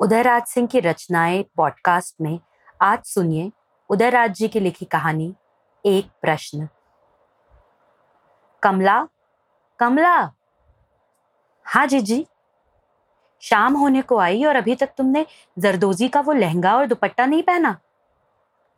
उदयराज सिंह की रचनाएँ पॉडकास्ट में आज सुनिए उदयराज जी की लिखी कहानी, एक प्रश्न। कमला कमला। हाँ जी जी शाम होने को आई और अभी तक तुमने जरदोजी का वो लहंगा और दुपट्टा नहीं पहना?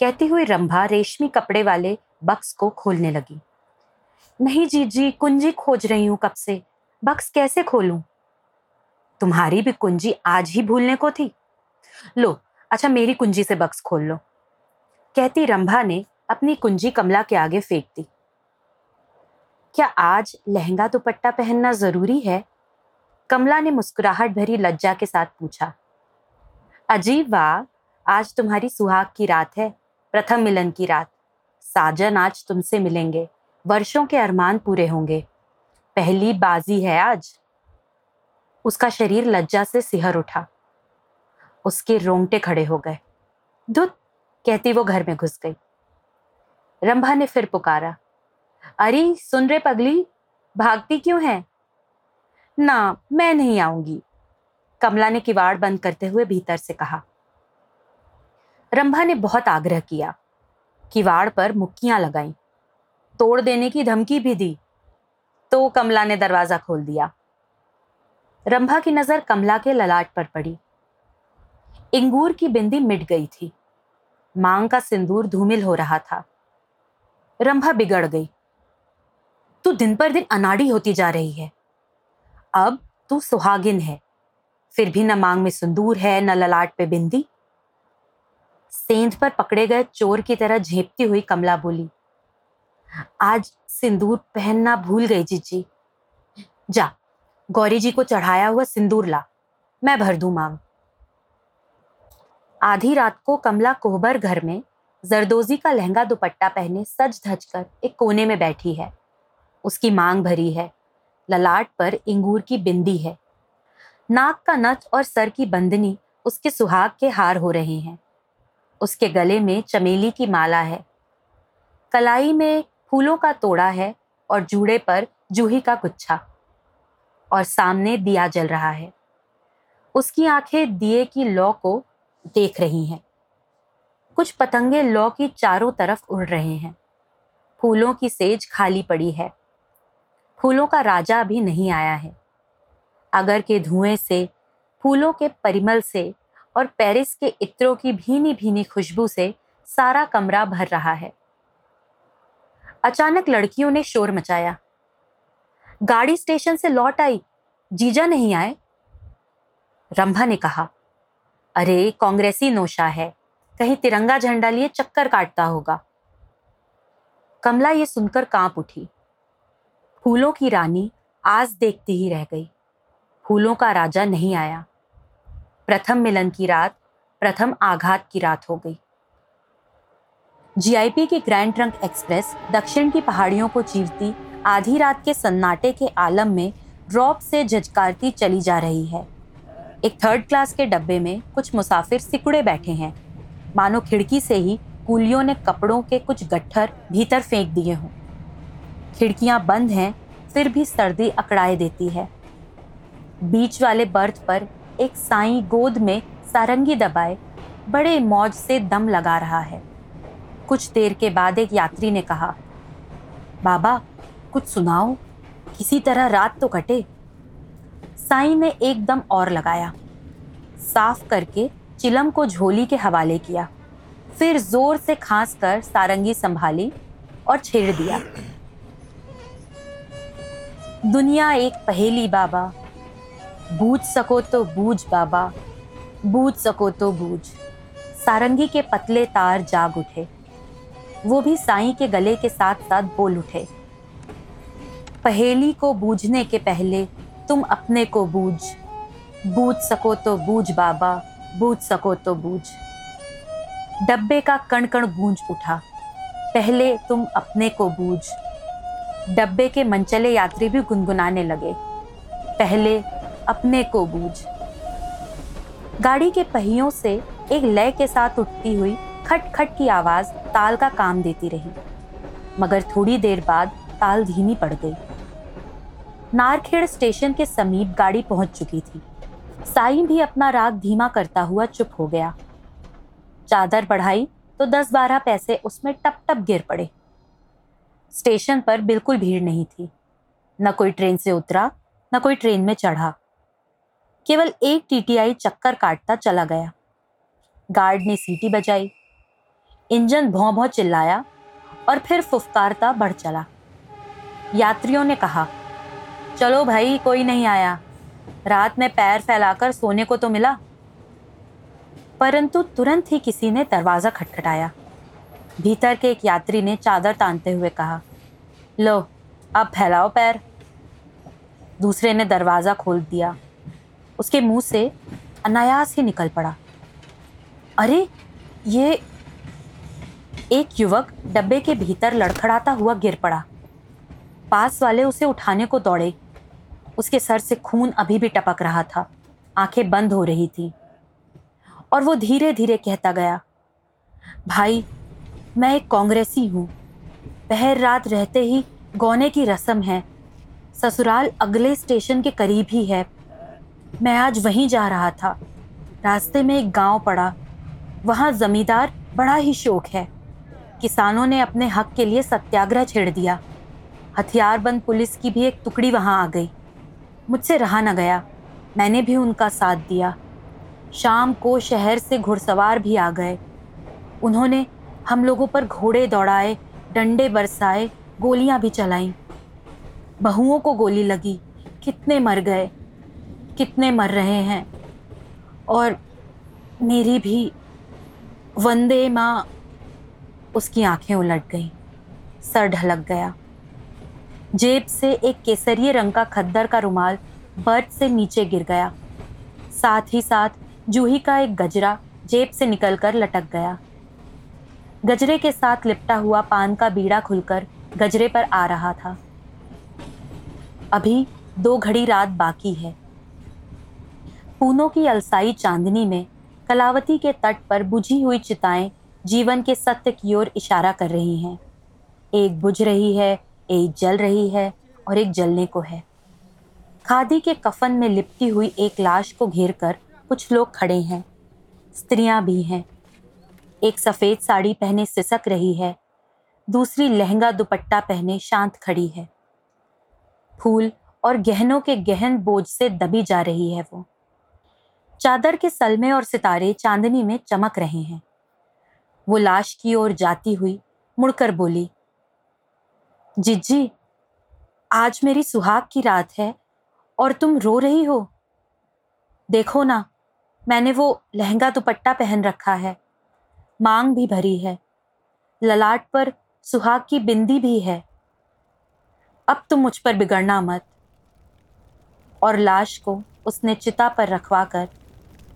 कहती हुई रंभा रेशमी कपड़े वाले बक्स को खोलने लगी। नहीं जी जी कुंजी खोज रही हूँ कब से? बक्स कैसे खोलूं? तुम्हारी भी कुंजी आज ही भूलने को थी। लो अच्छा मेरी कुंजी से बक्स खोल लो। कहती रंभा ने अपनी कुंजी कमला के आगे फेंक दी। क्या आज लहंगा दुपट्टा पहनना ज़रूरी है? कमला ने मुस्कुराहट भरी लज्जा के साथ पूछा। अजीब वाह आज तुम्हारी सुहाग की रात है, प्रथम मिलन की रात। साजन आज तुमसे मिलेंगे, वर्षों के अरमान पूरे होंगे। पहली बाजी है आज। उसका शरीर लज्जा से सिहर उठा। उसके रोंगटे खड़े हो गए। धुत, कहती वो घर में घुस गई। रंभा ने फिर पुकारा, अरे, सुन रे पगली, भागती क्यों है? ना, मैं नहीं आऊँगी, कमला ने किवाड़ बंद करते हुए भीतर से कहा। रंभा ने बहुत आग्रह किया। किवाड़ पर मुक्कियाँ लगाई। तोड़ देने की धमकी भी दी। तो कमला ने दरवाज़ा खोल दिया। रंभा की नज़र कमला के ललाट पर पड़ी। इंगूर की बिंदी मिट गई थी। मांग का सिंदूर धूमिल हो रहा था। रंभा बिगड़ गई। तू दिन पर दिन अनाड़ी होती जा रही है। अब तू सुहागिन है। फिर भी न मांग में सिंदूर है, न ललाट पे बिंदी। सेंध पर पकड़े गए चोर की तरह झेपती हुई कमला बोली, आज सिंदूर पहनना भूल गई, जीजी। जा गौरी जी को चढ़ाया हुआ सिंदूर ला। मैं भर दू मांग। आधी रात को कमला कोहबर घर में जरदोजी का लहंगा दुपट्टा पहने सज धज कर एक कोने में बैठी है। उसकी मांग भरी है। ललाट पर इंगूर की बिंदी है। नाक का नथ और सर की बंदनी उसके सुहाग के हार हो रहे हैं। उसके गले में चमेली की माला है। कलाई में फूलों का तोड़ा है और जूड़े पर जूही का गुच्छा। और सामने दिया जल रहा है। उसकी आँखें दिए की लौ को देख रही हैं। कुछ पतंगे लौ की चारों तरफ़ उड़ रहे हैं। फूलों की सेज खाली पड़ी है। फूलों का राजा अभी नहीं आया है। अगर के धुएँ से, फूलों के परिमल से और पेरिस के इत्रों की भीनी भीनी खुशबू से सारा कमरा भर रहा है। अचानक लड़कियों ने शोर मचाया। गाड़ी स्टेशन से लौट आई। जीजा नहीं आए। रंभा ने कहा, अरे, कांग्रेसी नोशा है। कहीं तिरंगा झंडा लिए चक्कर काटता होगा। कमला ये सुनकर काँप उठी। फूलों की रानी आज देखती ही रह गई। फूलों का राजा नहीं आया। प्रथम मिलन की रात, प्रथम आघात की रात हो गई। जीआईपी की ग्रैंड ट्रंक एक्सप्रेस दक्षिण की पहाड़ियों को चीरती आधी रात के सन्नाटे के आलम में ड्रॉप से झजकारती चली जा रही है। एक थर्ड क्लास के डब्बे में कुछ मुसाफिर सिकुड़े बैठे हैं। मानो खिड़की से ही कूलियों ने कपड़ों के कुछ गट्ठर भीतर फेंक दिए हों। खिड़कियाँ बंद हैं, फिर भी सर्दी अकड़ाए देती है। बीच वाले बर्थ पर एक साई गोद में सारंगी दबाए बड़े मौज से दम लगा रहा है। कुछ देर के बाद एक यात्री ने कहा, बाबा कुछ सुनाओ किसी तरह रात तो कटे। साई ने एकदम और लगाया। साफ़ करके चिलम को झोली के हवाले किया। फिर ज़ोर से खांस कर सारंगी संभाली और छेड़ दिया। दुनिया एक पहेली बाबा। बूझ सको तो बूझ बाबा। बूझ सको तो बूझ। सारंगी के पतले तार जाग उठे। वो भी साई के गले के साथ साथ बोल उठे। पहेली को बूझने के पहले तुम अपने को बूझ। बूझ सको तो बूझ बाबा, बूझ सको तो बूझ। डब्बे का कण कण गूंज उठा। पहले तुम अपने को बूझ। डब्बे के मनचले यात्री भी गुनगुनाने लगे। पहले अपने को बूझ। गाड़ी के पहियों से एक लय के साथ उठती हुई खट खट की आवाज़ ताल का काम देती रही। मगर थोड़ी देर बाद ताल धीमी पड़ गई। नारखेड़ स्टेशन के समीप गाड़ी पहुँच चुकी थी। साई भी अपना राग धीमा करता हुआ चुप हो गया। चादर बढ़ाई तो दस बारह पैसे उसमें टप टप गिर पड़े। स्टेशन पर बिल्कुल भीड़ नहीं थी। न कोई ट्रेन से उतरा, न कोई ट्रेन में चढ़ा। केवल एक टीटीआई चक्कर काटता चला गया। गार्ड ने सीटी बजाई। इंजन भौं भौं चिल्लाया और फिर फुफकारता बढ़ चला। यात्रियों ने कहा चलो भाई, कोई नहीं आया। रात में पैर फैलाकर सोने को तो मिला। परंतु तुरंत ही किसी ने दरवाज़ा खटखटाया। भीतर के एक यात्री ने चादर तानते हुए कहा, लो, अब फैलाओ पैर। दूसरे ने दरवाज़ा खोल दिया। उसके मुँह से अनायास ही निकल पड़ा। अरे, ये एक युवक डब्बे के भीतर लड़खड़ाता हुआ गिर पड़ा। पास वाले उसे उठाने को दौड़े। उसके सर से खून अभी भी टपक रहा था। आँखें बंद हो रही थी। और वो धीरे धीरे कहता गया, भाई, मैं एक कांग्रेसी हूँ। पहर रात रहते ही गौने की रस्म है। ससुराल अगले स्टेशन के करीब ही है। मैं आज वहीं जा रहा था। रास्ते में एक गाँव पड़ा। वहाँ जमींदार बड़ा ही शौक है। किसानों ने अपने हक के लिए सत्याग्रह छेड़ दिया। हथियारबंद पुलिस की भी एक टुकड़ी वहाँ आ गई। मुझसे रहा न गया। मैंने भी उनका साथ दिया। शाम को शहर से घुड़सवार भी आ गए। उन्होंने हम लोगों पर घोड़े दौड़ाए, डंडे बरसाए, गोलियाँ भी चलाईं। बहुओं को गोली लगी। कितने मर गए, कितने मर रहे हैं। और मेरी भी वंदे माँ, उसकी आँखें उलट गईं। सर ढलक गया। जेब से एक केसरिए रंग का खद्दर का रुमाल बर्थ से नीचे गिर गया। साथ ही साथ जूही का एक गजरा जेब से निकलकर लटक गया। गजरे के साथ लिपटा हुआ पान का बीड़ा खुलकर गजरे पर आ रहा था। अभी दो घड़ी रात बाकी है। पूनों की अलसाई चांदनी में कलावती के तट पर बुझी हुई चिताएँ जीवन के सत्य की ओर इशारा कर रही हैं। एक बुझ रही है एक जल रही है और एक जलने को है। खादी के कफन में लिपटी हुई एक लाश को घेर कर कुछ लोग खड़े हैं। स्त्रियाँ भी हैं। एक सफ़ेद साड़ी पहने सिसक रही है। दूसरी लहंगा दुपट्टा पहने शांत खड़ी है। फूल और गहनों के गहन बोझ से दबी जा रही है वो। चादर के सलमे और सितारे चांदनी में चमक रहे हैं। वो लाश की ओर जाती हुई मुड़कर बोली जिज्जी, आज मेरी सुहाग की रात है और तुम रो रही हो। देखो ना, मैंने वो लहंगा दुपट्टा पहन रखा है। मांग भी भरी है। ललाट पर सुहाग की बिंदी भी है। अब तुम मुझ पर बिगड़ना मत। और लाश को उसने चिता पर रखवा कर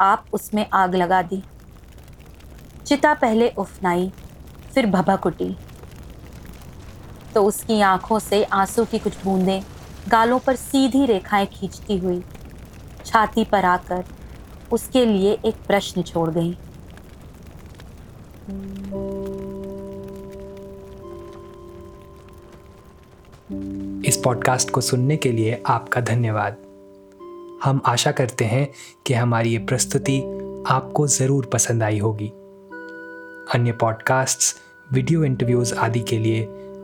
आप उसमें आग लगा दी। चिता पहले उफनाई, फिर भभक उठी तो उसकी आँखों से आँसू की कुछ बूंदें गालों पर सीधी रेखाएँ खींचती हुई छाती पर आकर उसके लिए एक प्रश्न छोड़ गई। इस पॉडकास्ट को सुनने के लिए आपका धन्यवाद। हम आशा करते हैं कि हमारी ये प्रस्तुति आपको ज़रूर पसंद आई होगी। अन्य पॉडकास्ट्स, वीडियो इंटरव्यूज़ आदि के लिए